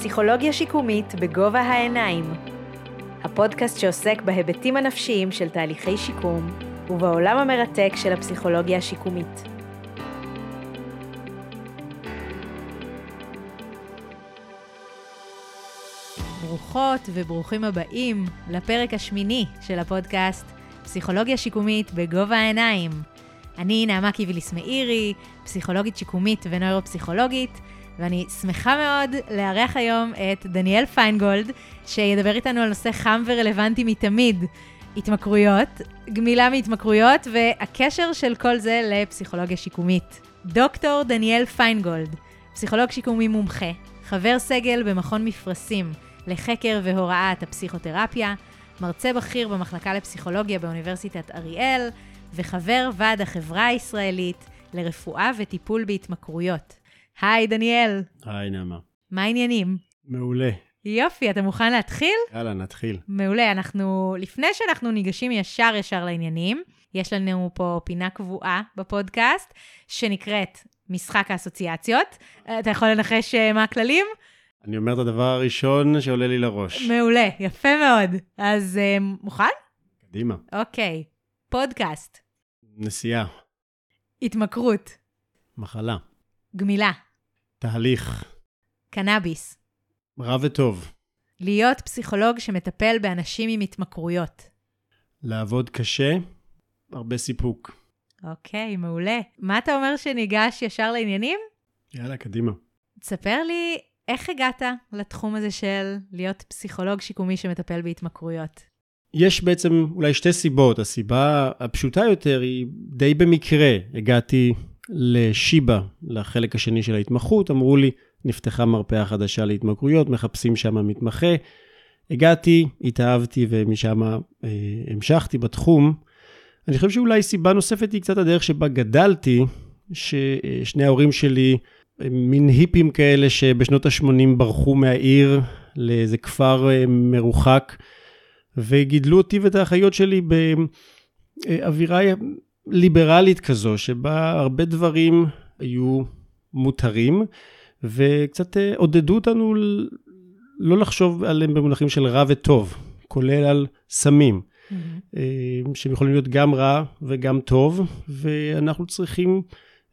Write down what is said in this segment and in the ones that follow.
פסיכולוגיה שיקומית בגובה העיניים. הפודקאסט שעוסק בהיבטים הנפשיים של תהליכי שיקום ובעולם המרתק של הפסיכולוגיה השיקומית. ברוכות וברוכים הבאים לפרק השמיני של הפודקאסט פסיכולוגיה שיקומית בגובה העיניים. אני נעמה קיביליס מאירי, פסיכולוגית שיקומית ונוירופסיכולוגית, ואני שמחה מאוד לארח היום את דניאל פיינגולד, שידבר איתנו על נושא חם ורלוונטי מתמיד, התמכרויות, גמילה מהתמכרויות והקשר של כל זה לפסיכולוגיה שיקומית. דוקטור דניאל פיינגולד, פסיכולוג שיקומי מומחה, חבר סגל במכון מפרשים לחקר והוראת הפסיכותרפיה, מרצה בכיר במחלקה לפסיכולוגיה באוניברסיטת אריאל, וחבר ועד החברה הישראלית לרפואה וטיפול בהתמכרויות. היי, דניאל. היי, נעמה. מה העניינים? מעולה. יופי, אתה מוכן להתחיל? יאללה, נתחיל. מעולה. אנחנו, לפני שאנחנו ניגשים ישר ישר לעניינים, יש לנו פה פינה קבועה בפודקאסט, שנקראת משחק האסוציאציות. אתה יכול לנחש אה, מה הכללים? אני אומר את הדבר הראשון שעולה לי לראש. מעולה, יפה מאוד. אז אה, מוכן? קדימה. אוקיי. פודקאסט, נסיעה, התמכרות, מחלה, גמילה, תהליך, קנאביס, רע וטוב, להיות פסיכולוג שמטפל באנשים עם התמכרויות. לעבוד קשה, הרבה סיפוק. אוקיי, מעולה. מה אתה אומר שניגש ישר לעניינים? יאללה, קדימה. תספר לי איך הגעת לתחום הזה של להיות פסיכולוג שיקומי שמטפל בהתמכרויות. יש בעצם אולי שתי סיבות. הסיבה הפשוטה יותר היא די במקרה. הגעתי לשיבא, לחלק השני של ההתמחות, אמרו לי, נפתחה מרפאה חדשה להתמכרויות, מחפשים שם מתמחה. הגעתי, התאהבתי ומשם אה, המשכתי בתחום. אני חושב שאולי סיבה נוספת היא קצת הדרך שבה גדלתי, ששני ההורים שלי הם מין היפים כאלה שבשנות ה-80 ברחו מהעיר לאיזה כפר אה, מרוחק. וגידלו אותי ואת האחיות שלי באווירה ליברלית כזו, שבה הרבה דברים היו מותרים, וקצת אה, עודדו אותנו לא לחשוב עליהם במונחים של רע וטוב, כולל על סמים, mm-hmm. שהם יכולים להיות גם רע וגם טוב, ואנחנו צריכים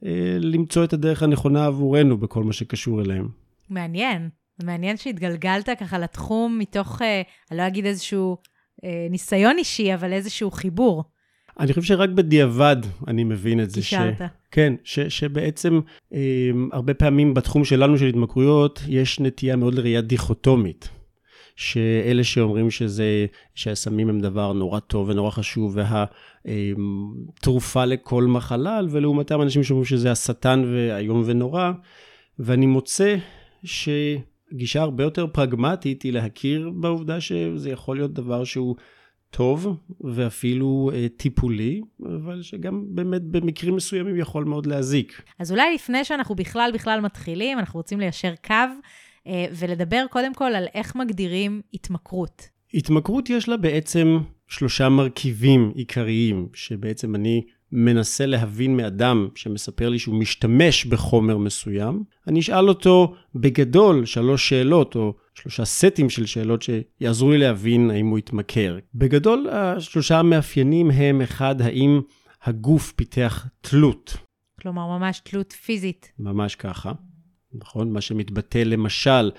אה, למצוא את הדרך הנכונה עבורנו בכל מה שקשור אליהם. מעניין. מעניין שהתגלגלת ככה לתחום מתוך, אה, אני לא אגיד איזשהו אה, ניסיון אישי, אבל איזשהו חיבור. אני חושב שרק בדיעבד אני מבין את זה. קישרת. כן, ש, שבעצם אה, הרבה פעמים בתחום שלנו של התמכרויות, יש נטייה מאוד לראייה דיכוטומית. שאלה שאומרים שזה, שהסמים הם דבר נורא טוב ונורא חשוב, והתרופה לכל מחלה, ולעומתם אנשים שאומרים שזה השטן ואיום ונורא, ואני מוצא ש... גישה הרבה יותר פרגמטית היא להכיר בעובדה שזה יכול להיות דבר שהוא טוב ואפילו אה, טיפולי, אבל שגם באמת במקרים מסוימים יכול מאוד להזיק. אז אולי לפני שאנחנו בכלל בכלל מתחילים, אנחנו רוצים ליישר קו אה, ולדבר קודם כל על איך מגדירים התמכרות. התמכרות יש לה בעצם שלושה מרכיבים עיקריים, שבעצם אני מנסה להבין מאדם שמספר לי שהוא משתמש בחומר מסוים, אני אשאל אותו בגדול שלוש שאלות או שלושה סטים של שאלות שיעזרו לי להבין האם הוא התמכר. בגדול השלושה המאפיינים הם אחד, האם הגוף פיתח תלות. כלומר, ממש תלות פיזית. ממש ככה, נכון? מה שמתבטא למשל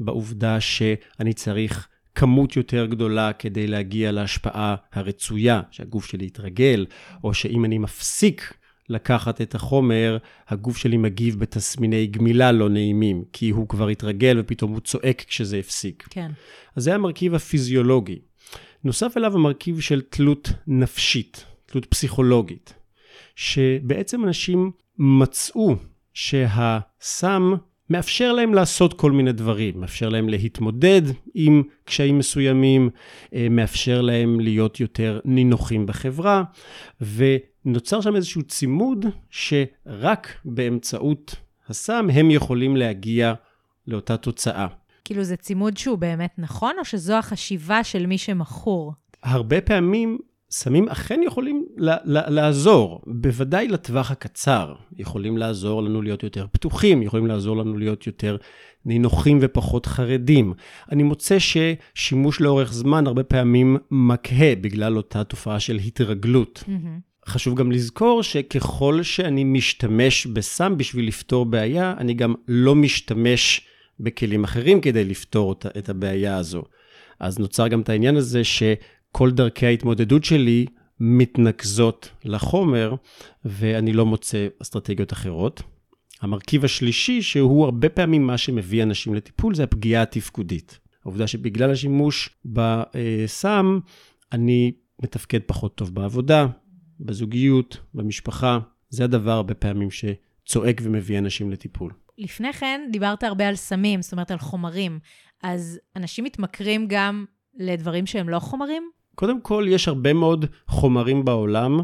בעובדה שאני צריך כמות יותר גדולה כדי להגיע להשפעה הרצויה, שהגוף שלי יתרגל, או שאם אני מפסיק לקחת את החומר, הגוף שלי מגיב בתסמיני גמילה לא נעימים, כי הוא כבר התרגל ופתאום הוא צועק כשזה הפסיק. כן. אז זה המרכיב הפיזיולוגי. נוסף אליו המרכיב של תלות נפשית, תלות פסיכולוגית, שבעצם אנשים מצאו שהסם מאפשר להם לעשות כל מיני דברים, מאפשר להם להתמודד עם קשיים מסוימים, אה, מאפשר להם להיות יותר נינוחים בחברה, ונוצר שם איזשהו צימוד שרק באמצעות הסם הם יכולים להגיע לאותה תוצאה. כאילו זה צימוד שהוא באמת נכון, או שזו החשיבה של מי שמכור? הרבה פעמים סמים אכן יכולים לעזור, בוודאי לטווח הקצר. יכולים לעזור לנו להיות יותר פתוחים, יכולים לעזור לנו להיות יותר נינוחים ופחות חרדים. אני מוצא ששימוש לאורך זמן הרבה פעמים מקהה בגלל אותה תופעה של התרגלות. Mm-hmm. חשוב גם לזכור שככל שאני משתמש בסם בשביל לפתור בעיה, אני גם לא משתמש בכלים אחרים כדי לפתור את הבעיה הזו. אז נוצר גם את העניין הזה שכל דרכי ההתמודדות שלי מתנקזות לחומר, ואני לא מוצא אסטרטגיות אחרות. המרכיב השלישי, שהוא הרבה פעמים מה שמביא אנשים לטיפול, זה הפגיעה התפקודית. העובדה שבגלל השימוש בסם, אני מתפקד פחות טוב בעבודה, בזוגיות, במשפחה. זה הדבר הרבה פעמים שצועק ומביא אנשים לטיפול. לפני כן דיברת הרבה על סמים, זאת אומרת על חומרים. אז אנשים מתמכרים גם לדברים שהם לא חומרים? קודם כל, יש הרבה מאוד חומרים בעולם,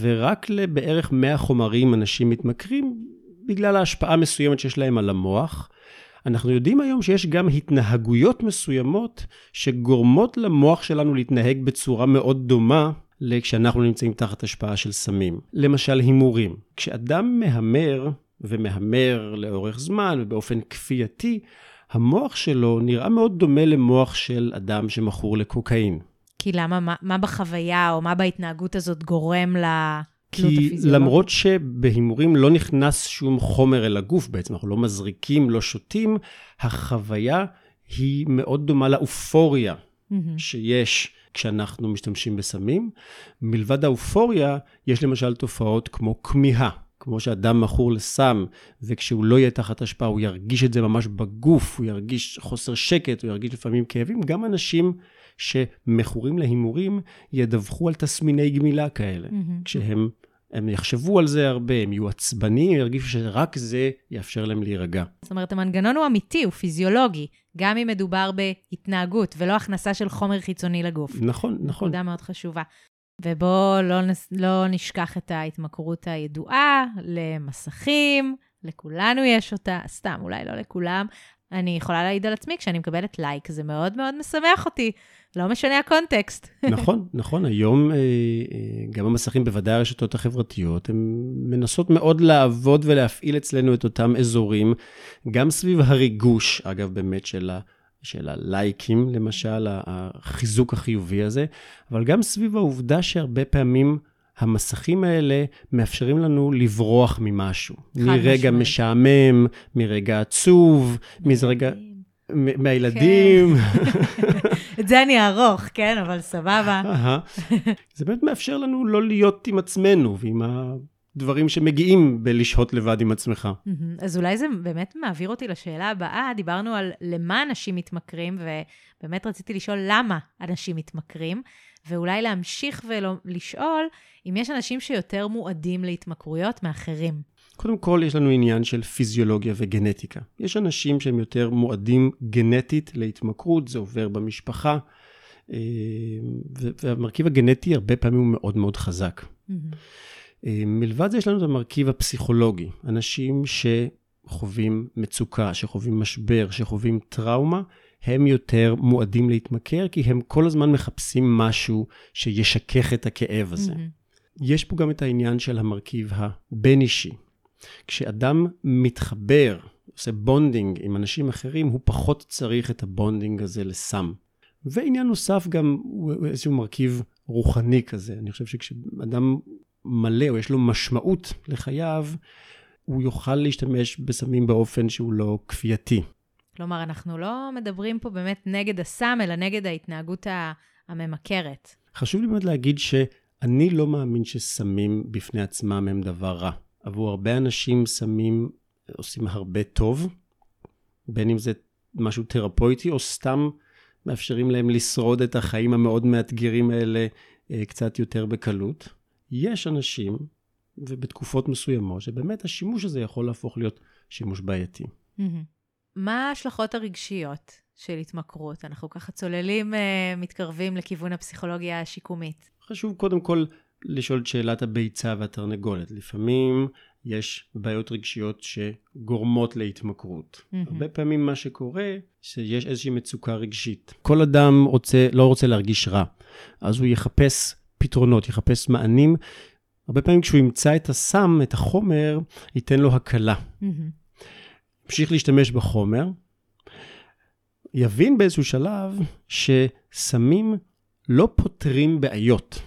ורק לבערך 100 חומרים אנשים מתמכרים בגלל ההשפעה המסוימת שיש להם על המוח. אנחנו יודעים היום שיש גם התנהגויות מסוימות שגורמות למוח שלנו להתנהג בצורה מאוד דומה כשאנחנו נמצאים תחת השפעה של סמים. למשל הימורים. כשאדם מהמר, ומהמר לאורך זמן ובאופן כפייתי, המוח שלו נראה מאוד דומה למוח של אדם שמכור לקוקאין. כי למה, מה, מה בחוויה או מה בהתנהגות הזאת גורם הפיזיולוגית? כי למרות שבהימורים לא נכנס שום חומר אל הגוף בעצם, אנחנו לא מזריקים, לא שותים, החוויה היא מאוד דומה לאופוריה mm-hmm. שיש כשאנחנו משתמשים בסמים. מלבד האופוריה, יש למשל תופעות כמו כמיהה. כמו שאדם מכור לסם, וכשהוא לא יהיה תחת השפעה, הוא ירגיש את זה ממש בגוף, הוא ירגיש חוסר שקט, הוא ירגיש לפעמים כאבים. גם אנשים שמכורים להימורים ידווחו על תסמיני גמילה כאלה. Mm-hmm. כשהם הם יחשבו על זה הרבה, הם יהיו עצבניים, ירגישו שרק זה יאפשר להם להירגע. זאת אומרת, המנגנון הוא אמיתי, הוא פיזיולוגי, גם אם מדובר בהתנהגות ולא הכנסה של חומר חיצוני לגוף. נכון, נכון. נקודה מאוד חשובה. ובואו לא, לא נשכח את ההתמכרות הידועה למסכים, לכולנו יש אותה, סתם, אולי לא לכולם. אני יכולה להעיד על עצמי, כשאני מקבלת לייק, זה מאוד מאוד משמח אותי. לא משנה הקונטקסט. נכון, נכון. היום אה, אה, גם המסכים, בוודאי הרשתות החברתיות, הן מנסות מאוד לעבוד ולהפעיל אצלנו את אותם אזורים, גם סביב הריגוש, אגב, באמת, של ה... של הלייקים, למשל, החיזוק החיובי הזה, אבל גם סביב העובדה שהרבה פעמים המסכים האלה מאפשרים לנו לברוח ממשהו. מרגע משמעית. משעמם, מרגע עצוב, מרגע... מהילדים. את זה אני ארוך, כן, אבל סבבה. זה באמת מאפשר לנו לא להיות עם עצמנו ועם דברים שמגיעים בלשהות לבד עם עצמך. אז אולי זה באמת מעביר אותי לשאלה הבאה. דיברנו על למה אנשים מתמכרים, ובאמת רציתי לשאול למה אנשים מתמכרים, ואולי להמשיך ולשאול אם יש אנשים שיותר מועדים להתמכרויות מאחרים. קודם כל, יש לנו עניין של פיזיולוגיה וגנטיקה. יש אנשים שהם יותר מועדים גנטית להתמכרות, זה עובר במשפחה, אה, והמרכיב הגנטי הרבה פעמים הוא מאוד מאוד חזק. Mm-hmm. מלבד זה יש לנו את המרכיב הפסיכולוגי, אנשים שחווים מצוקה, שחווים משבר, שחווים טראומה, הם יותר מועדים להתמכר, כי הם כל הזמן מחפשים משהו שישכך את הכאב הזה. Mm-hmm. יש פה גם את העניין של המרכיב הבין-אישי. כשאדם מתחבר, עושה bonding עם אנשים אחרים, הוא פחות צריך את ה bonding הזה לסם. ועניין נוסף גם הוא איזשהו מרכיב רוחני כזה. אני חושב שכשאדם מלא, או יש לו משמעות לחייו, הוא יוכל להשתמש בסמים באופן שהוא לא כפייתי. כלומר, אנחנו לא מדברים פה באמת נגד הסם, אלא נגד ההתנהגות הממכרת. חשוב לי באמת להגיד שאני לא מאמין שסמים בפני עצמם הם דבר רע. עבור הרבה אנשים סמים עושים הרבה טוב, בין אם זה משהו תרפויטי, או סתם מאפשרים להם לשרוד את החיים המאוד מאתגרים האלה אה, קצת יותר בקלות. יש אנשים, ובתקופות מסוימות, שבאמת השימוש הזה יכול להפוך להיות שימוש בעייתי. מה ההשלכות הרגשיות של התמכרות? אנחנו ככה צוללים, אה, מתקרבים לכיוון הפסיכולוגיה השיקומית. חשוב קודם כל לשאול את שאלת הביצה והתרנגולת. לפעמים יש בעיות רגשיות שגורמות להתמכרות. Mm-hmm. הרבה פעמים מה שקורה, שיש איזושהי מצוקה רגשית. כל אדם רוצה, לא רוצה להרגיש רע, אז הוא יחפש פתרונות, יחפש מענים. הרבה פעמים כשהוא ימצא את הסם, את החומר, ייתן לו הקלה. ימשיך להשתמש בחומר, יבין באיזשהו שלב שסמים לא פותרים בעיות.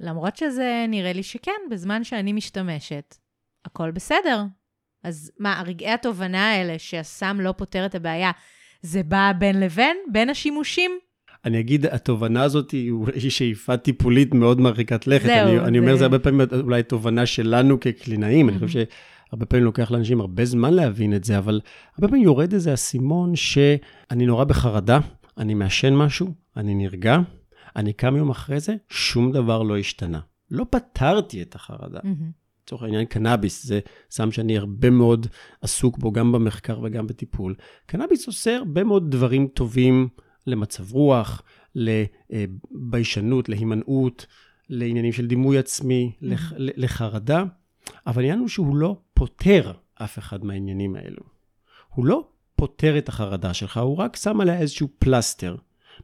למרות שזה נראה לי שכן, בזמן שאני משתמשת, הכל בסדר. אז מה, הרגעי התובנה האלה שהסם לא פותר את הבעיה, זה בא בין לבין, בין השימושים? אני אגיד, התובנה הזאת היא שאיפה טיפולית מאוד מרחיקת לכת. זהו, אני, זה... אני אומר, זה הרבה פעמים אולי תובנה שלנו כקלינאים. אני חושב שהרבה פעמים לוקח לאנשים הרבה זמן להבין את זה, אבל הרבה פעמים יורד איזה אסימון שאני נורא בחרדה, אני מעשן משהו, אני נרגע, אני קם יום אחרי זה, שום דבר לא השתנה. לא פתרתי את החרדה. לצורך העניין, קנאביס זה סם שאני הרבה מאוד עסוק בו, גם במחקר וגם בטיפול. קנאביס עושה הרבה מאוד דברים טובים למצב רוח, לביישנות, להימנעות, לעניינים של דימוי עצמי, לח, לחרדה, אבל העניין הוא שהוא לא פותר אף אחד מהעניינים האלו. הוא לא פותר את החרדה שלך, הוא רק שם עליה איזשהו פלסטר.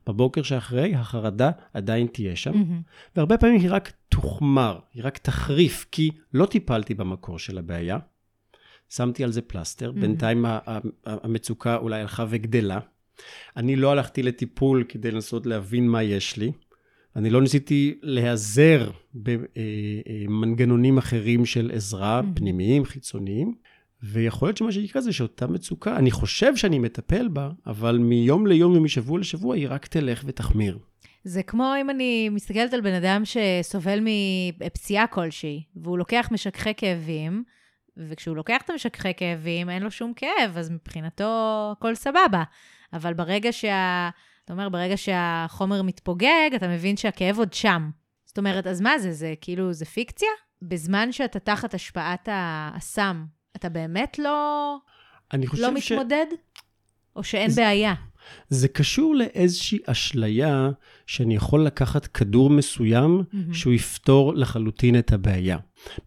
בבוקר שאחרי, החרדה עדיין תהיה שם, mm-hmm. והרבה פעמים היא רק תוחמר, היא רק תחריף, כי לא טיפלתי במקור של הבעיה, שמתי על זה פלסטר, mm-hmm. בינתיים המצוקה אולי הלכה וגדלה. אני לא הלכתי לטיפול כדי לנסות להבין מה יש לי. אני לא ניסיתי להיעזר במנגנונים אחרים של עזרה, mm-hmm. פנימיים, חיצוניים. ויכול להיות שמה שיקרה זה שאותה מצוקה, אני חושב שאני מטפל בה, אבל מיום ליום ומשבוע לשבוע היא רק תלך ותחמיר. זה כמו אם אני מסתכלת על בן אדם שסובל מפציעה כלשהי, והוא לוקח משככי כאבים, וכשהוא לוקח את המשככי כאבים, אין לו שום כאב, אז מבחינתו הכל סבבה. אבל ברגע שה... אתה אומר, ברגע שהחומר מתפוגג, אתה מבין שהכאב עוד שם. זאת אומרת, אז מה זה? זה כאילו, זה פיקציה? בזמן שאתה תחת השפעת הסם, אתה באמת לא, אני חושב לא מתמודד? ש... או שאין זה, בעיה? זה קשור לאיזושהי אשליה שאני יכול לקחת כדור מסוים mm-hmm. שהוא יפתור לחלוטין את הבעיה.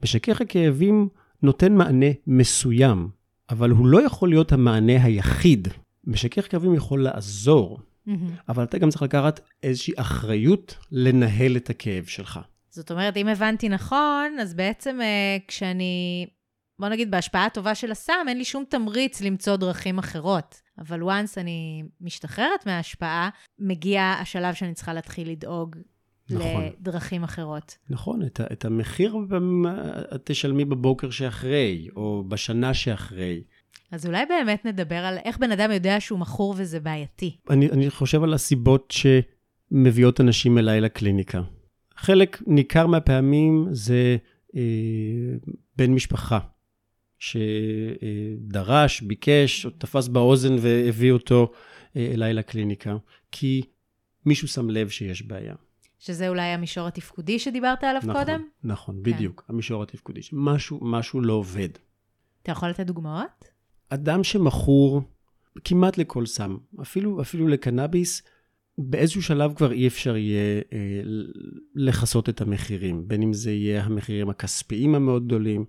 משכך הכאבים נותן מענה מסוים, אבל הוא לא יכול להיות המענה היחיד. משכך כאבים יכול לעזור, mm-hmm. אבל אתה גם צריך לקחת איזושהי אחריות לנהל את הכאב שלך. זאת אומרת, אם הבנתי נכון, אז בעצם אה, כשאני בוא נגיד, בהשפעה הטובה של הסם, אין לי שום תמריץ למצוא דרכים אחרות. אבל once אני משתחררת מההשפעה, מגיע השלב שאני צריכה להתחיל לדאוג נכון. לדרכים אחרות. נכון, את, את המחיר את תשלמי בבוקר שאחרי, או בשנה שאחרי. אז אולי באמת נדבר על איך בן אדם יודע שהוא מכור וזה בעייתי. אני, אני חושב על הסיבות שמביאות אנשים אליי לקליניקה. חלק ניכר מהפעמים זה אה, בן משפחה שדרש, ביקש, או תפס באוזן והביא אותו אה, אליי לקליניקה, כי מישהו שם לב שיש בעיה. שזה אולי המישור התפקודי שדיברת עליו נכון, קודם? נכון, כן. בדיוק, המישור התפקודי, שמשהו משהו לא עובד. אתה יכול לתת דוגמאות? אדם שמכור כמעט לכל סם, אפילו, אפילו לקנאביס, באיזשהו שלב כבר אי אפשר יהיה אה, לכסות את המחירים, בין אם זה יהיה המחירים הכספיים המאוד גדולים,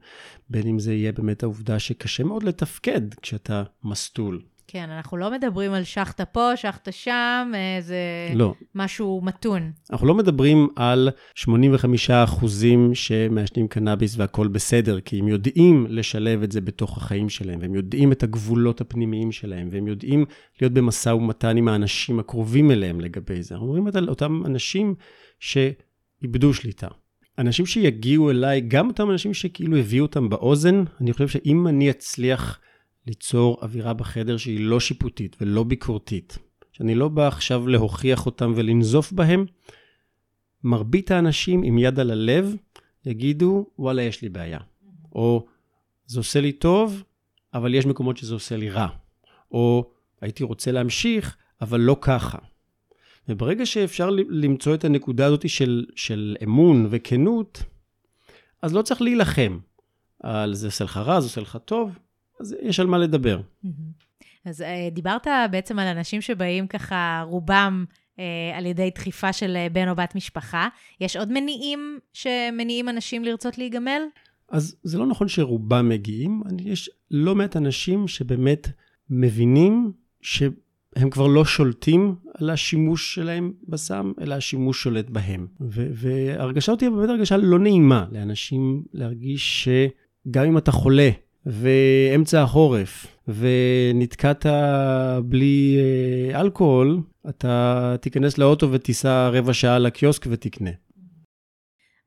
בין אם זה יהיה באמת העובדה שקשה מאוד לתפקד כשאתה מסטול. כן, אנחנו לא מדברים על שחטה פה, שחטה שם, זה לא. משהו מתון. אנחנו לא מדברים על 85 אחוזים שמעשנים קנאביס והכול בסדר, כי הם יודעים לשלב את זה בתוך החיים שלהם, והם יודעים את הגבולות הפנימיים שלהם, והם יודעים להיות במשא ומתן עם האנשים הקרובים אליהם לגבי זה. אנחנו מדברים על אותם אנשים שאיבדו שליטה. אנשים שיגיעו אליי, גם אותם אנשים שכאילו הביאו אותם באוזן, אני חושב שאם אני אצליח... ליצור אווירה בחדר שהיא לא שיפוטית ולא ביקורתית, שאני לא בא עכשיו להוכיח אותם ולנזוף בהם, מרבית האנשים עם יד על הלב יגידו, וואלה, יש לי בעיה. או, זה עושה לי טוב, אבל יש מקומות שזה עושה לי רע. או, הייתי רוצה להמשיך, אבל לא ככה. וברגע שאפשר למצוא את הנקודה הזאת של, של אמון וכנות, אז לא צריך להילחם על זה עושה לך רע, זה עושה לך טוב, אז יש על מה לדבר. אז אה, דיברת בעצם על אנשים שבאים ככה, רובם אה, על ידי דחיפה של אה, בן או בת משפחה. יש עוד מניעים שמניעים אנשים לרצות להיגמל? אז זה לא נכון שרובם מגיעים, יש לא מעט אנשים שבאמת מבינים הם כבר לא שולטים על השימוש שלהם בסם, אלא השימוש שולט בהם. וההרגשה אותי באמת הרגשה לא נעימה לאנשים להרגיש שגם אם אתה חולה ואמצע החורף, ונתקעת בלי אה, אלכוהול, אתה תיכנס לאוטו ותיסע רבע שעה לקיוסק ותקנה.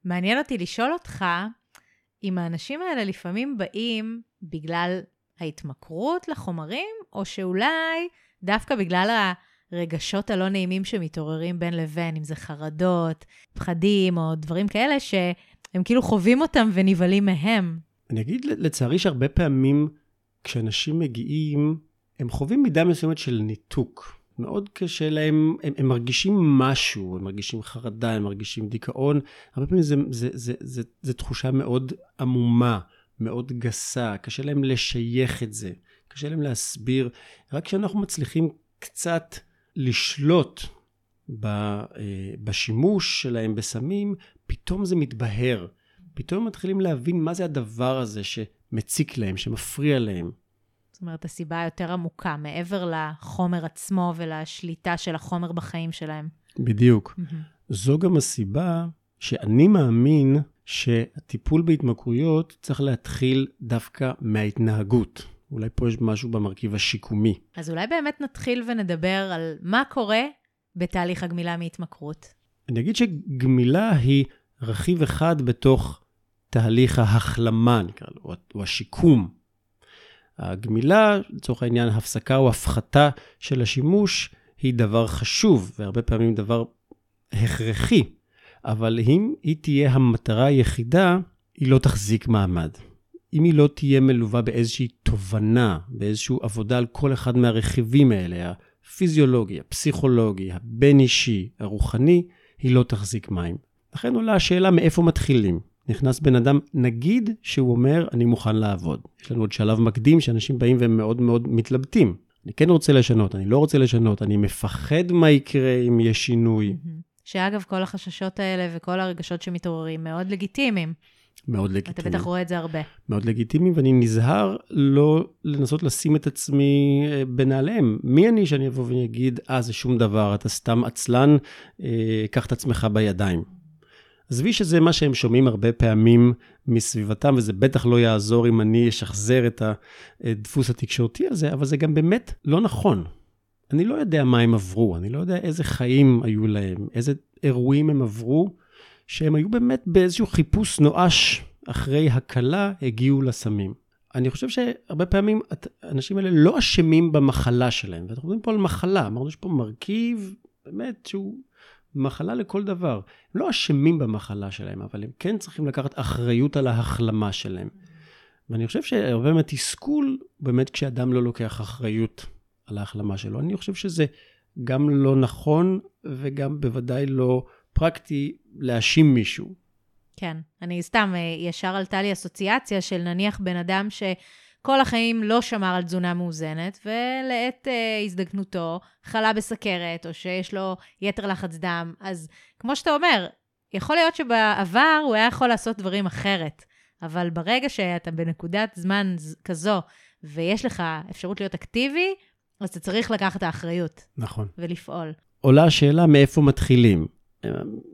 מעניין אותי לשאול אותך, אם האנשים האלה לפעמים באים בגלל ההתמכרות לחומרים, או שאולי דווקא בגלל הרגשות הלא נעימים שמתעוררים בין לבין, אם זה חרדות, פחדים או דברים כאלה, שהם כאילו חווים אותם ונבהלים מהם. אני אגיד לצערי שהרבה פעמים כשאנשים מגיעים, הם חווים מידה מסוימת של ניתוק. מאוד קשה להם, הם, הם מרגישים משהו, הם מרגישים חרדה, הם מרגישים דיכאון. הרבה פעמים זה, זה, זה, זה, זה תחושה מאוד עמומה, מאוד גסה, קשה להם לשייך את זה, קשה להם להסביר. רק כשאנחנו מצליחים קצת לשלוט אה, בשימוש שלהם בסמים, פתאום זה מתבהר. פתאום הם מתחילים להבין מה זה הדבר הזה שמציק להם, שמפריע להם. זאת אומרת, הסיבה היותר עמוקה, מעבר לחומר עצמו ולשליטה של החומר בחיים שלהם. בדיוק. Mm-hmm. זו גם הסיבה שאני מאמין שהטיפול בהתמכרויות צריך להתחיל דווקא מההתנהגות. אולי פה יש משהו במרכיב השיקומי. אז אולי באמת נתחיל ונדבר על מה קורה בתהליך הגמילה מהתמכרות. אני אגיד שגמילה היא רכיב אחד בתוך תהליך ההחלמה, נקרא לו, או השיקום. הגמילה, לצורך העניין, הפסקה או הפחתה של השימוש, היא דבר חשוב, והרבה פעמים דבר הכרחי, אבל אם היא תהיה המטרה היחידה, היא לא תחזיק מעמד. אם היא לא תהיה מלווה באיזושהי תובנה, באיזושהי עבודה על כל אחד מהרכיבים האלה, הפיזיולוגי, הפסיכולוגי, הבין-אישי, הרוחני, היא לא תחזיק מים. לכן עולה השאלה מאיפה מתחילים. נכנס בן אדם, נגיד שהוא אומר, אני מוכן לעבוד. יש לנו עוד שלב מקדים שאנשים באים והם מאוד מאוד מתלבטים. אני כן רוצה לשנות, אני לא רוצה לשנות, אני מפחד מה יקרה אם יש שינוי. שאגב, כל החששות האלה וכל הרגשות שמתעוררים מאוד לגיטימיים. מאוד לגיטימיים. אתה בטח רואה את זה הרבה. מאוד לגיטימיים, ואני נזהר לא לנסות לשים את עצמי אה, בנעליהם. מי אני שאני אבוא ואני אגיד, אה, זה שום דבר, אתה סתם עצלן, אה, קח את עצמך בידיים. עזבי שזה מה שהם שומעים הרבה פעמים מסביבתם, וזה בטח לא יעזור אם אני אשחזר את הדפוס התקשורתי הזה, אבל זה גם באמת לא נכון. אני לא יודע מה הם עברו, אני לא יודע איזה חיים היו להם, איזה אירועים הם עברו, שהם היו באמת באיזשהו חיפוש נואש אחרי הקלה, הגיעו לסמים. אני חושב שהרבה פעמים האנשים האלה לא אשמים במחלה שלהם, ואנחנו מדברים פה על מחלה, אמרנו שיש פה מרכיב באמת שהוא מחלה לכל דבר. הם לא אשמים במחלה שלהם, אבל הם כן צריכים לקחת אחריות על ההחלמה שלהם. ואני חושב שהרבה מהתסכול, באמת כשאדם לא לוקח אחריות על ההחלמה שלו, אני חושב שזה גם לא נכון וגם בוודאי לא פרקטי להאשים מישהו. כן, אני סתם, אה, ישר עלתה לי אסוציאציה של נניח בן אדם ש... כל החיים לא שמר על תזונה מאוזנת, ולעת uh, הזדקנותו חלה בסכרת, או שיש לו יתר לחץ דם. אז כמו שאתה אומר, יכול להיות שבעבר הוא היה יכול לעשות דברים אחרת, אבל ברגע שאתה בנקודת זמן כזו, ויש לך אפשרות להיות אקטיבי, אז אתה צריך לקחת את האחריות. נכון. ולפעול. עולה השאלה מאיפה מתחילים.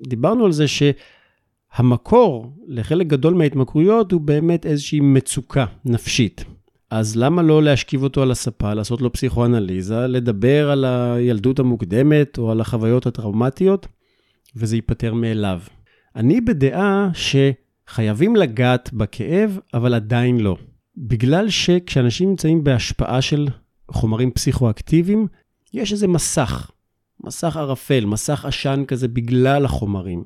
דיברנו על זה שהמקור לחלק גדול מההתמכרויות הוא באמת איזושהי מצוקה נפשית. אז למה לא להשכיב אותו על הספה, לעשות לו פסיכואנליזה, לדבר על הילדות המוקדמת או על החוויות הטראומטיות, וזה ייפתר מאליו. אני בדעה שחייבים לגעת בכאב, אבל עדיין לא. בגלל שכשאנשים נמצאים בהשפעה של חומרים פסיכואקטיביים, יש איזה מסך, מסך ערפל, מסך עשן כזה בגלל החומרים.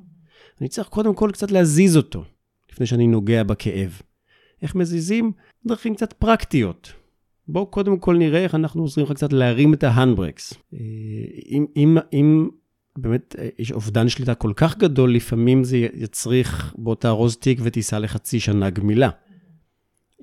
אני צריך קודם כל קצת להזיז אותו, לפני שאני נוגע בכאב. איך מזיזים? דרכים קצת פרקטיות. בואו קודם כל נראה איך אנחנו עוזרים לך קצת להרים את ההנדברקס. אה, אם, אם, אם באמת אה, יש אובדן שליטה כל כך גדול, לפעמים זה יצריך בוא תארוז תיק ותיסע לחצי שנה גמילה.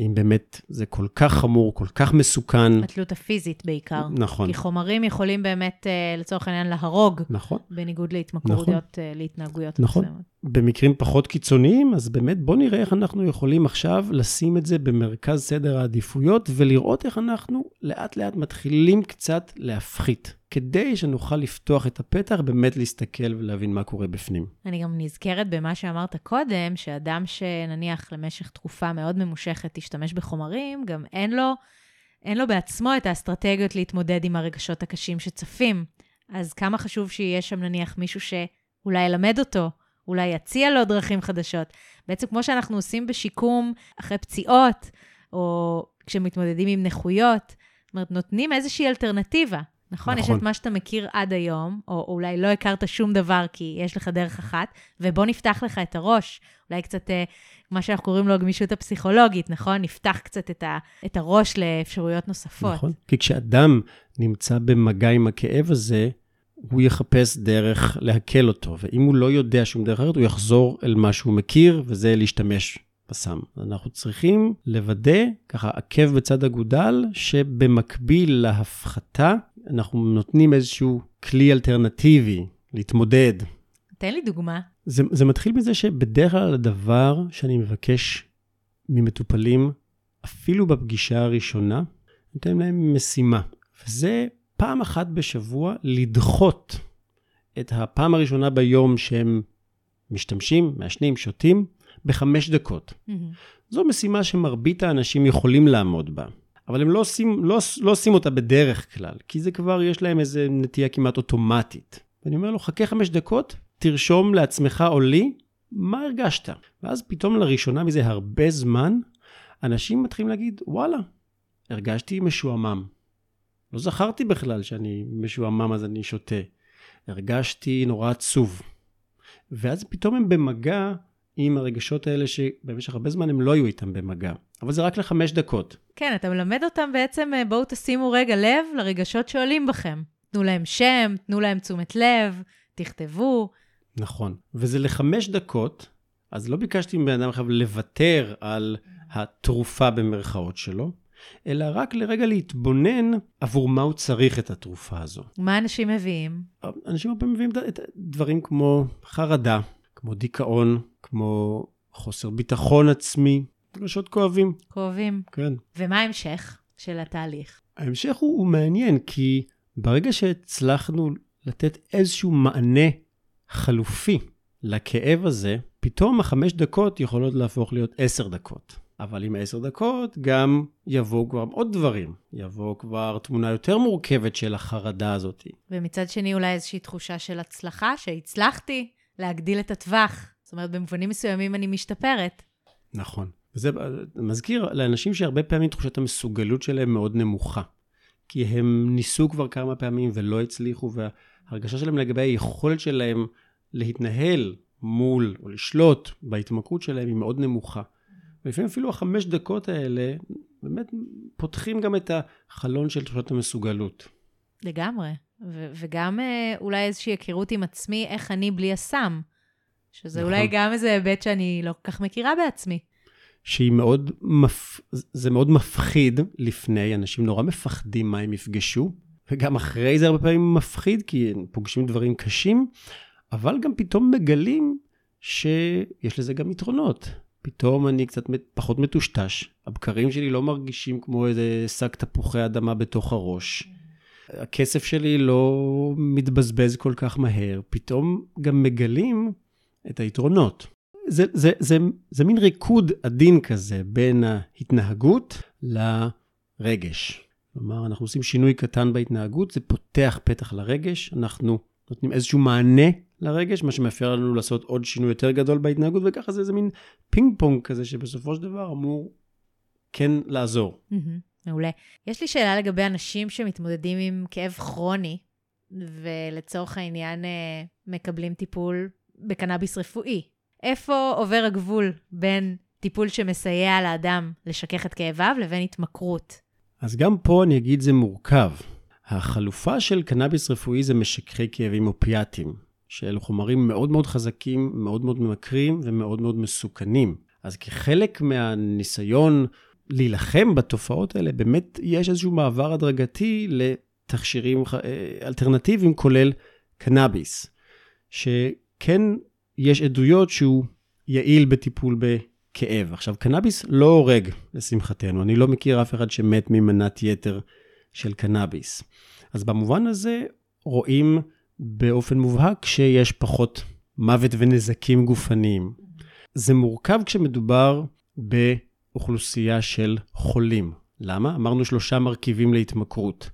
אם באמת זה כל כך חמור, כל כך מסוכן. התלות הפיזית בעיקר. נכון. כי חומרים יכולים באמת, אה, לצורך העניין, להרוג, נכון. בניגוד להתמכרויות, נכון. אה, להתנהגויות נכון. מסוימות. במקרים פחות קיצוניים, אז באמת בוא נראה איך אנחנו יכולים עכשיו לשים את זה במרכז סדר העדיפויות ולראות איך אנחנו לאט לאט מתחילים קצת להפחית, כדי שנוכל לפתוח את הפתח, באמת להסתכל ולהבין מה קורה בפנים. אני גם נזכרת במה שאמרת קודם, שאדם שנניח למשך תקופה מאוד ממושכת ישתמש בחומרים, גם אין לו, אין לו בעצמו את האסטרטגיות להתמודד עם הרגשות הקשים שצפים. אז כמה חשוב שיהיה שם נניח מישהו שאולי ילמד אותו, אולי יציע לו דרכים חדשות. בעצם כמו שאנחנו עושים בשיקום אחרי פציעות, או כשמתמודדים עם נכויות, זאת אומרת, נותנים איזושהי אלטרנטיבה. נכון? נכון. יש את מה שאתה מכיר עד היום, או אולי לא הכרת שום דבר כי יש לך דרך אחת, ובוא נפתח לך את הראש. אולי קצת, אה, מה שאנחנו קוראים לו הגמישות הפסיכולוגית, נכון? נפתח קצת את, ה, את הראש לאפשרויות נוספות. נכון, כי כשאדם נמצא במגע עם הכאב הזה, הוא יחפש דרך להקל אותו, ואם הוא לא יודע שום דרך אחרת, הוא יחזור אל מה שהוא מכיר, וזה להשתמש בסם. אנחנו צריכים לוודא, ככה עקב בצד אגודל, שבמקביל להפחתה, אנחנו נותנים איזשהו כלי אלטרנטיבי להתמודד. תן לי דוגמה. זה, זה מתחיל מזה שבדרך כלל הדבר שאני מבקש ממטופלים, אפילו בפגישה הראשונה, נותן להם משימה. וזה פעם אחת בשבוע לדחות את הפעם הראשונה ביום שהם משתמשים, מעשנים, שותים, בחמש דקות. Mm-hmm. זו משימה שמרבית האנשים יכולים לעמוד בה, אבל הם לא עושים, לא, לא עושים אותה בדרך כלל, כי זה כבר, יש להם איזו נטייה כמעט אוטומטית. ואני אומר לו, חכה חמש דקות, תרשום לעצמך או לי מה הרגשת. ואז פתאום לראשונה מזה הרבה זמן, אנשים מתחילים להגיד, וואלה, הרגשתי משועמם. לא זכרתי בכלל שאני משועמם אז אני שותה. הרגשתי נורא עצוב. ואז פתאום הם במגע עם הרגשות האלה שבמשך הרבה זמן הם לא היו איתם במגע. אבל זה רק לחמש דקות. כן, אתה מלמד אותם בעצם, אה, בואו תשימו רגע לב לרגשות שעולים בכם. תנו להם שם, תנו להם תשומת לב, תכתבו. נכון. וזה לחמש דקות, אז לא ביקשתי מבן אדם עכשיו לוותר על התרופה במרכאות שלו, אלא רק לרגע להתבונן עבור מה הוא צריך את התרופה הזו. מה אנשים מביאים? אנשים הרבה מביאים דברים כמו חרדה, כמו דיכאון, כמו חוסר ביטחון עצמי, רגשות כואבים. כואבים. כן. ומה ההמשך של התהליך? ההמשך הוא, הוא מעניין, כי ברגע שהצלחנו לתת איזשהו מענה חלופי לכאב הזה, פתאום החמש דקות יכולות להפוך להיות עשר דקות. אבל עם עשר דקות גם יבואו כבר עוד דברים. יבוא כבר תמונה יותר מורכבת של החרדה הזאת. ומצד שני, אולי איזושהי תחושה של הצלחה, שהצלחתי להגדיל את הטווח. זאת אומרת, במובנים מסוימים אני משתפרת. נכון. וזה מזכיר לאנשים שהרבה פעמים תחושת המסוגלות שלהם מאוד נמוכה. כי הם ניסו כבר כמה פעמים ולא הצליחו, וההרגשה שלהם לגבי היכולת שלהם להתנהל מול או לשלוט בהתמכרות שלהם היא מאוד נמוכה. ולפעמים אפילו החמש דקות האלה באמת פותחים גם את החלון של תחושת המסוגלות. לגמרי. ו- וגם אה, אולי איזושהי היכרות עם עצמי, איך אני בלי הסם. שזה נכון. אולי גם איזה היבט שאני לא כל כך מכירה בעצמי. שהיא מאוד, מפ... זה מאוד מפחיד לפני, אנשים נורא מפחדים מה הם יפגשו, וגם אחרי זה הרבה פעמים מפחיד, כי הם פוגשים דברים קשים, אבל גם פתאום מגלים שיש לזה גם יתרונות. פתאום אני קצת פחות מטושטש, הבקרים שלי לא מרגישים כמו איזה שק תפוחי אדמה בתוך הראש. הכסף שלי לא מתבזבז כל כך מהר, פתאום גם מגלים את היתרונות. זה, זה, זה, זה מין ריקוד עדין כזה בין ההתנהגות לרגש. כלומר, אנחנו עושים שינוי קטן בהתנהגות, זה פותח פתח לרגש, אנחנו נותנים איזשהו מענה לרגש, מה שמאפשר לנו לעשות עוד שינוי יותר גדול בהתנהגות, וככה זה איזה מין פינג פונג כזה שבסופו של דבר אמור כן לעזור. מעולה. יש לי שאלה לגבי אנשים שמתמודדים עם כאב כרוני, ולצורך העניין אה, מקבלים טיפול בקנאביס רפואי. איפה עובר הגבול בין טיפול שמסייע לאדם לשכך את כאביו לבין התמכרות? אז גם פה אני אגיד זה מורכב. החלופה של קנאביס רפואי זה משככי כאבים אופיאטיים, שאלו חומרים מאוד מאוד חזקים, מאוד מאוד ממכרים ומאוד מאוד מסוכנים. אז כחלק מהניסיון להילחם בתופעות האלה, באמת יש איזשהו מעבר הדרגתי לתכשירים אה, אלטרנטיביים, כולל קנאביס, שכן יש עדויות שהוא יעיל בטיפול בכאב. עכשיו, קנאביס לא הורג, לשמחתנו. אני לא מכיר אף אחד שמת ממנת יתר של קנאביס. אז במובן הזה רואים באופן מובהק שיש פחות מוות ונזקים גופניים. זה מורכב כשמדובר באוכלוסייה של חולים. למה? אמרנו שלושה מרכיבים להתמכרות.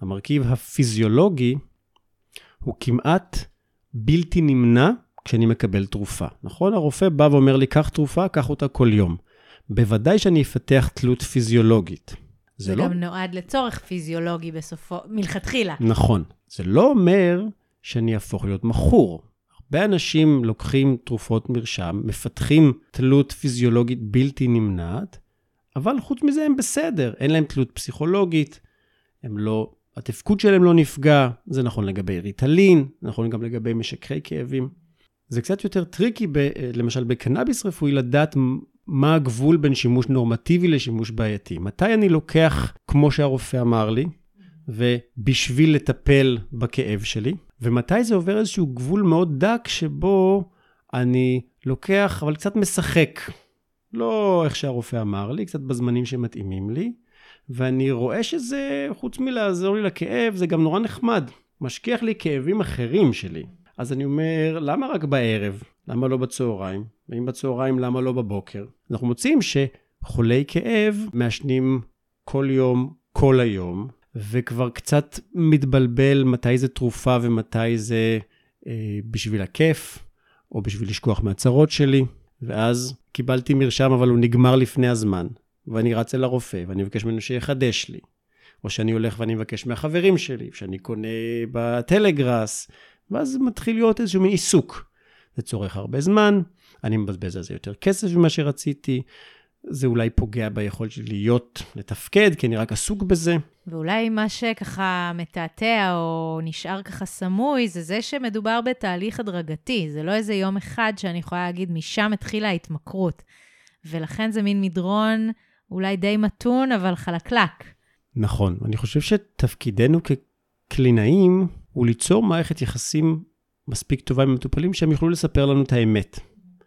המרכיב הפיזיולוגי הוא כמעט בלתי נמנע כשאני מקבל תרופה. נכון? הרופא בא ואומר לי, קח תרופה, קח אותה כל יום. בוודאי שאני אפתח תלות פיזיולוגית. זה, לא... נועד לצורך פיזיולוגי בסופו, מלכתחילה. נכון. זה לא אומר שאני אהפוך להיות מכור. הרבה אנשים לוקחים תרופות מרשם, מפתחים תלות פיזיולוגית בלתי נמנעת, אבל חוץ מזה הם בסדר, אין להם תלות פסיכולוגית, הם לא, התפקוד שלהם לא נפגע, זה נכון לגבי ריטלין, נכון גם לגבי משככי כאבים. זה קצת יותר tricky, ב, למשל בקנאביס רפואי, לדעת מה הגבול בין שימוש נורמטיבי לשימוש בעייתי. מתי אני לוקח, כמו שהרופא אמר לי, ובשביל לטפל בכאב שלי, ומתי זה עובר איזשהו גבול מאוד דק שבו אני לוקח, אבל קצת משחק. לא איך שהרופא אמר לי, קצת בזמנים שמתאימים לי, ואני רואה שזה, חוץ מלעזור לי לכאב, זה גם נורא נחמד. משכיח לי כאבים אחרים שלי. אז אני אומר, למה רק בערב? למה לא בצהריים? ואם בצהריים, למה לא בבוקר? אנחנו מוצאים שחולי כאב מעשנים כל יום, כל היום, וכבר קצת מתבלבל מתי זה תרופה ומתי זה אה, בשביל הכיף, או בשביל לשכוח מהצרות שלי. ואז קיבלתי מרשם, אבל הוא נגמר לפני הזמן. ואני רץ אל הרופא, ואני מבקש ממנו שיחדש לי. או שאני הולך ואני מבקש מהחברים שלי, שאני קונה בטלגראס, ואז מתחיל להיות איזשהו מין עיסוק. זה צורך הרבה זמן, אני מבזבז על זה יותר כסף ממה שרציתי, זה אולי פוגע ביכולת שלי להיות, לתפקד, כי אני רק עסוק בזה. ואולי מה שככה מתעתע או נשאר ככה סמוי, זה זה שמדובר בתהליך הדרגתי. זה לא איזה יום אחד שאני יכולה להגיד, משם התחילה ההתמכרות. ולכן זה מין מדרון אולי די מתון, אבל חלקלק. נכון. אני חושב שתפקידנו כקלינאים הוא ליצור מערכת יחסים מספיק טובה עם מטופלים שהם יוכלו לספר לנו את האמת.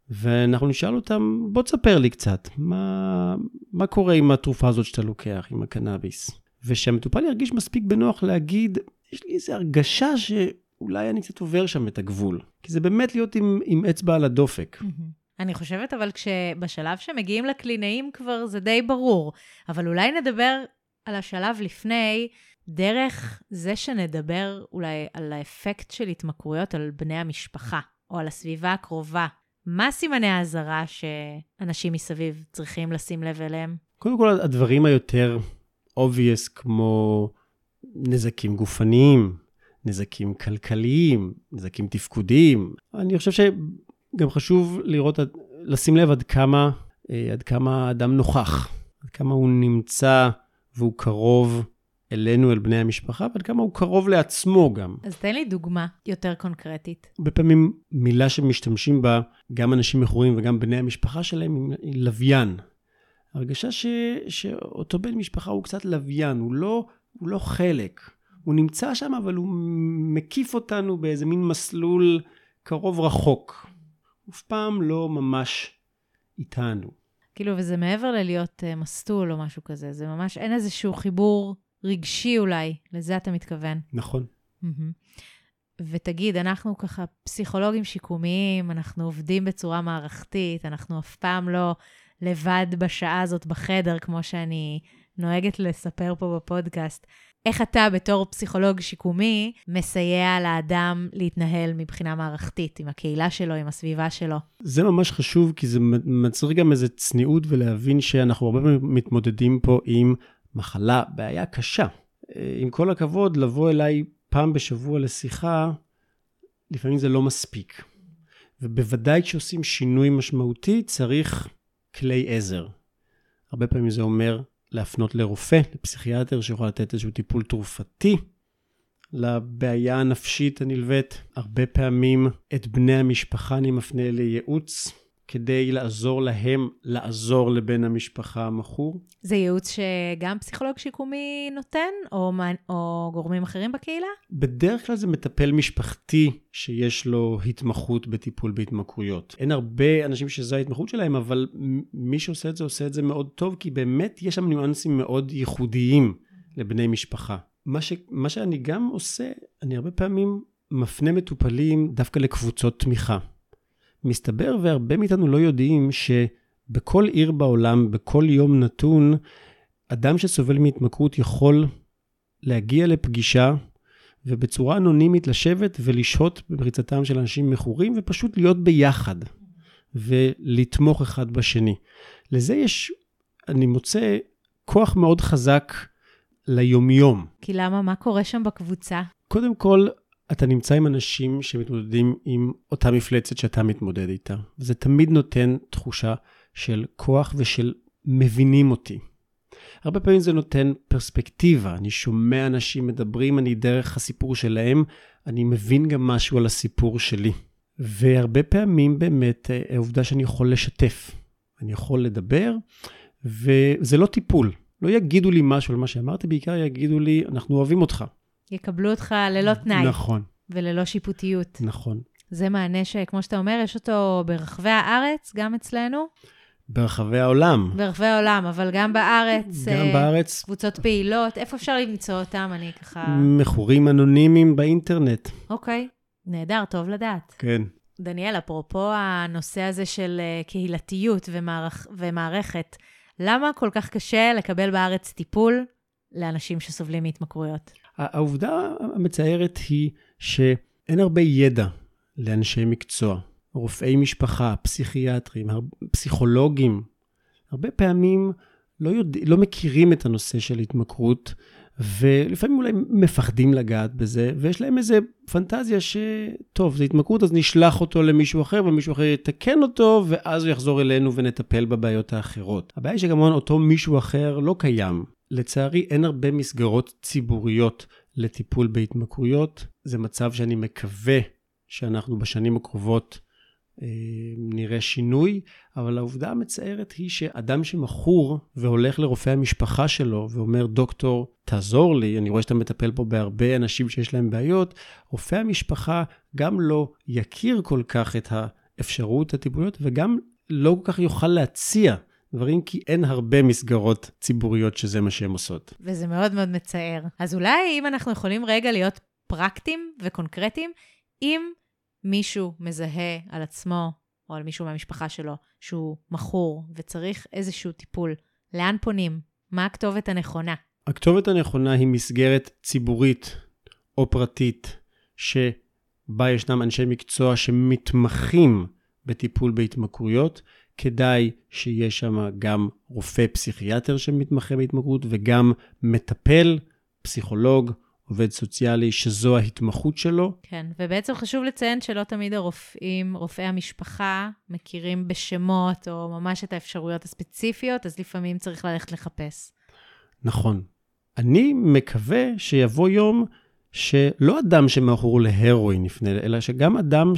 ואנחנו נשאל אותם, בוא תספר לי קצת, מה, מה קורה עם התרופה הזאת שאתה לוקח, עם הקנאביס? ושהמטופל ירגיש מספיק בנוח להגיד, יש לי איזו הרגשה שאולי אני קצת עובר שם את הגבול. כי זה באמת להיות עם, עם אצבע על הדופק. אני חושבת אבל כשבשלב שמגיעים לקלינאים כבר זה די ברור, אבל אולי נדבר על השלב לפני, דרך זה שנדבר אולי על האפקט של התמכרויות על בני המשפחה, או על הסביבה הקרובה. מה סימני האזהרה שאנשים מסביב צריכים לשים לב אליהם? קודם כל, הדברים היותר obvious, כמו נזקים גופניים, נזקים כלכליים, נזקים תפקודיים. אני חושב שגם חשוב לראות, לשים לב עד כמה, אה, עד כמה האדם נוכח, עד כמה הוא נמצא והוא קרוב אלינו, אל בני המשפחה, ועד כמה הוא קרוב לעצמו גם. אז תן לי דוגמה יותר קונקרטית. הרבה פעמים מילה שמשתמשים בה, גם אנשים מכורים וגם בני המשפחה שלהם, היא לוויין. הרגשה ש, שאותו בן משפחה הוא קצת לוויין, הוא לא, הוא לא חלק. הוא נמצא שם, אבל הוא מקיף אותנו באיזה מין מסלול קרוב רחוק. אף פעם לא ממש איתנו. כאילו, וזה מעבר ללהיות uh, מסטול או משהו כזה, זה ממש, אין איזשהו חיבור רגשי אולי, לזה אתה מתכוון. נכון. ותגיד, אנחנו ככה פסיכולוגים שיקומיים, אנחנו עובדים בצורה מערכתית, אנחנו אף פעם לא לבד בשעה הזאת בחדר, כמו שאני נוהגת לספר פה בפודקאסט. איך אתה, בתור פסיכולוג שיקומי, מסייע לאדם להתנהל מבחינה מערכתית, עם הקהילה שלו, עם הסביבה שלו? זה ממש חשוב, כי זה מצריך גם איזו צניעות ולהבין שאנחנו הרבה פעמים מתמודדים פה עם מחלה, בעיה קשה. אה, עם כל הכבוד, לבוא אליי פעם בשבוע לשיחה, לפעמים זה לא מספיק. ובוודאי כשעושים שינוי משמעותי, צריך כלי עזר. הרבה פעמים זה אומר להפנות לרופא, לפסיכיאטר שיכול לתת איזשהו טיפול תרופתי לבעיה הנפשית הנלווית. הרבה פעמים את בני המשפחה אני מפנה לייעוץ כדי לעזור להם לעזור לבן המשפחה המכור. זה ייעוץ שגם פסיכולוג שיקומי נותן, או, או גורמים אחרים בקהילה? בדרך כלל זה מטפל משפחתי שיש לו התמחות בטיפול בהתמכרויות. אין הרבה אנשים שזו ההתמחות שלהם, אבל מי שעושה את זה עושה את זה מאוד טוב, כי באמת יש שם ניואנסים מאוד ייחודיים לבני משפחה. מה, ש, מה שאני גם עושה, אני הרבה פעמים מפנה מטופלים דווקא לקבוצות תמיכה. מסתבר, והרבה מאיתנו לא יודעים, שבכל עיר בעולם, בכל יום נתון, אדם שסובל מהתמכרות יכול להגיע לפגישה ובצורה אנונימית לשבת ולשהות בפריצתם של אנשים מכורים ופשוט להיות ביחד ולתמוך אחד בשני. לזה יש, אני מוצא, כוח מאוד חזק ליומיום. כי למה? מה קורה שם בקבוצה? קודם כל, אתה נמצא עם אנשים שמתמודדים עם אותה מפלצת שאתה מתמודד איתה. זה תמיד נותן תחושה של כוח ושל מבינים אותי. הרבה פעמים זה נותן פרספקטיבה, אני שומע אנשים מדברים, אני דרך הסיפור שלהם, אני מבין גם משהו על הסיפור שלי. והרבה פעמים באמת אה, העובדה שאני יכול לשתף, אני יכול לדבר, וזה לא טיפול. לא יגידו לי משהו על מה שאמרתי, בעיקר יגידו לי, אנחנו אוהבים אותך. יקבלו אותך ללא תנאי. נכון. וללא שיפוטיות. נכון. זה מענה שכמו שאתה אומר, יש אותו ברחבי הארץ, גם אצלנו. ברחבי העולם. ברחבי העולם, אבל גם בארץ. גם uh, בארץ. קבוצות פעילות, איפה אפשר למצוא אותם? אני ככה... מכורים אנונימיים באינטרנט. אוקיי, נהדר, טוב לדעת. כן. דניאל, אפרופו הנושא הזה של אה, קהילתיות ומערכ... ומערכת, למה כל כך קשה לקבל בארץ טיפול לאנשים שסובלים מהתמכרויות? העובדה המצערת היא שאין הרבה ידע לאנשי מקצוע, רופאי משפחה, פסיכיאטרים, פסיכולוגים. הרבה פעמים לא, יודע, לא מכירים את הנושא של התמכרות, ולפעמים אולי מפחדים לגעת בזה, ויש להם איזה פנטזיה שטוב, זה התמכרות, אז נשלח אותו למישהו אחר, ומישהו אחר יתקן אותו, ואז הוא יחזור אלינו ונטפל בבעיות האחרות. הבעיה היא שכמובן אותו מישהו אחר לא קיים. לצערי, אין הרבה מסגרות ציבוריות לטיפול בהתמכרויות. זה מצב שאני מקווה שאנחנו בשנים הקרובות אה, נראה שינוי, אבל העובדה המצערת היא שאדם שמכור והולך לרופא המשפחה שלו ואומר, דוקטור, תעזור לי, אני רואה שאתה מטפל פה בהרבה אנשים שיש להם בעיות, רופא המשפחה גם לא יכיר כל כך את האפשרות הטיפוליות וגם לא כל כך יוכל להציע דברים, כי אין הרבה מסגרות ציבוריות שזה מה שהן עושות. וזה מאוד מאוד מצער. אז אולי אם אנחנו יכולים רגע להיות פרקטיים וקונקרטיים, אם מישהו מזהה על עצמו או על מישהו מהמשפחה שלו שהוא מכור וצריך איזשהו טיפול, לאן פונים? מה הכתובת הנכונה? הכתובת הנכונה היא מסגרת ציבורית או פרטית, שבה ישנם אנשי מקצוע שמתמחים בטיפול בהתמכרויות, כדאי שיהיה שם גם רופא פסיכיאטר שמתמחה בהתמכרות וגם מטפל, פסיכולוג, עובד סוציאלי, שזו ההתמחות שלו. כן, ובעצם חשוב לציין שלא תמיד הרופאים, רופאי המשפחה, מכירים בשמות או ממש את האפשרויות הספציפיות, אז לפעמים צריך ללכת לחפש. נכון. אני מקווה שיבוא יום שלא אדם שמכור להרואין יפנה, אלא שגם אדם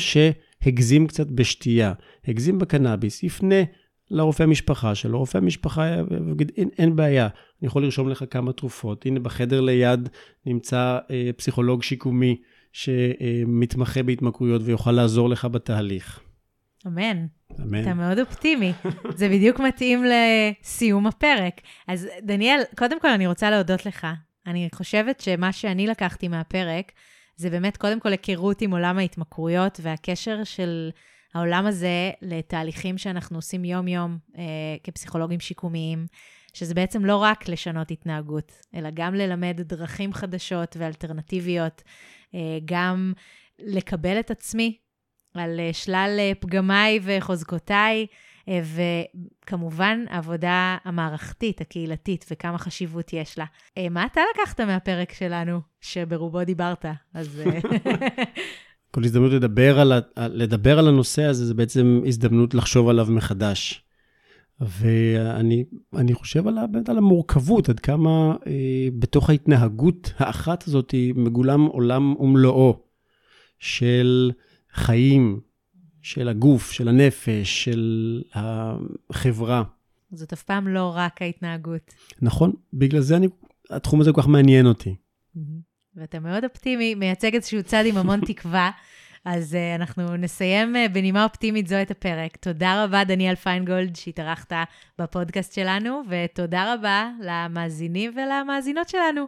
שהגזים קצת בשתייה, הגזים בקנאביס, יפנה לרופא המשפחה שלו, רופא המשפחה יגיד, אין, אין בעיה, אני יכול לרשום לך כמה תרופות. הנה, בחדר ליד נמצא אה, פסיכולוג שיקומי שמתמחה בהתמכרויות ויוכל לעזור לך בתהליך. אמן. אמן. אתה מאוד אופטימי. זה בדיוק מתאים לסיום הפרק. אז דניאל, קודם כל אני רוצה להודות לך. אני חושבת שמה שאני לקחתי מהפרק, זה באמת קודם כל היכרות עם עולם ההתמכרויות והקשר של העולם הזה לתהליכים שאנחנו עושים יום-יום אה, כפסיכולוגים שיקומיים, שזה בעצם לא רק לשנות התנהגות, אלא גם ללמד דרכים חדשות ואלטרנטיביות, אה, גם לקבל את עצמי על אה, שלל אה, פגמיי וחוזקותיי, וכמובן, העבודה המערכתית, הקהילתית, וכמה חשיבות יש לה. אה, מה אתה לקחת מהפרק שלנו, שברובו דיברת? אז... אה, כל הזדמנות לדבר על, לדבר על הנושא הזה, זה בעצם הזדמנות לחשוב עליו מחדש. ואני חושב על, באמת על המורכבות, עד כמה אה, בתוך ההתנהגות האחת הזאת מגולם עולם ומלואו של חיים, של הגוף, של הנפש, של החברה. זאת אף פעם לא רק ההתנהגות. נכון, בגלל זה אני, התחום הזה כל כך מעניין אותי. ואתה מאוד אופטימי, מייצג איזשהו צד עם המון תקווה. אז uh, אנחנו נסיים uh, בנימה אופטימית זו את הפרק. תודה רבה, דניאל פיינגולד, שהתארחת בפודקאסט שלנו, ותודה רבה למאזינים ולמאזינות שלנו.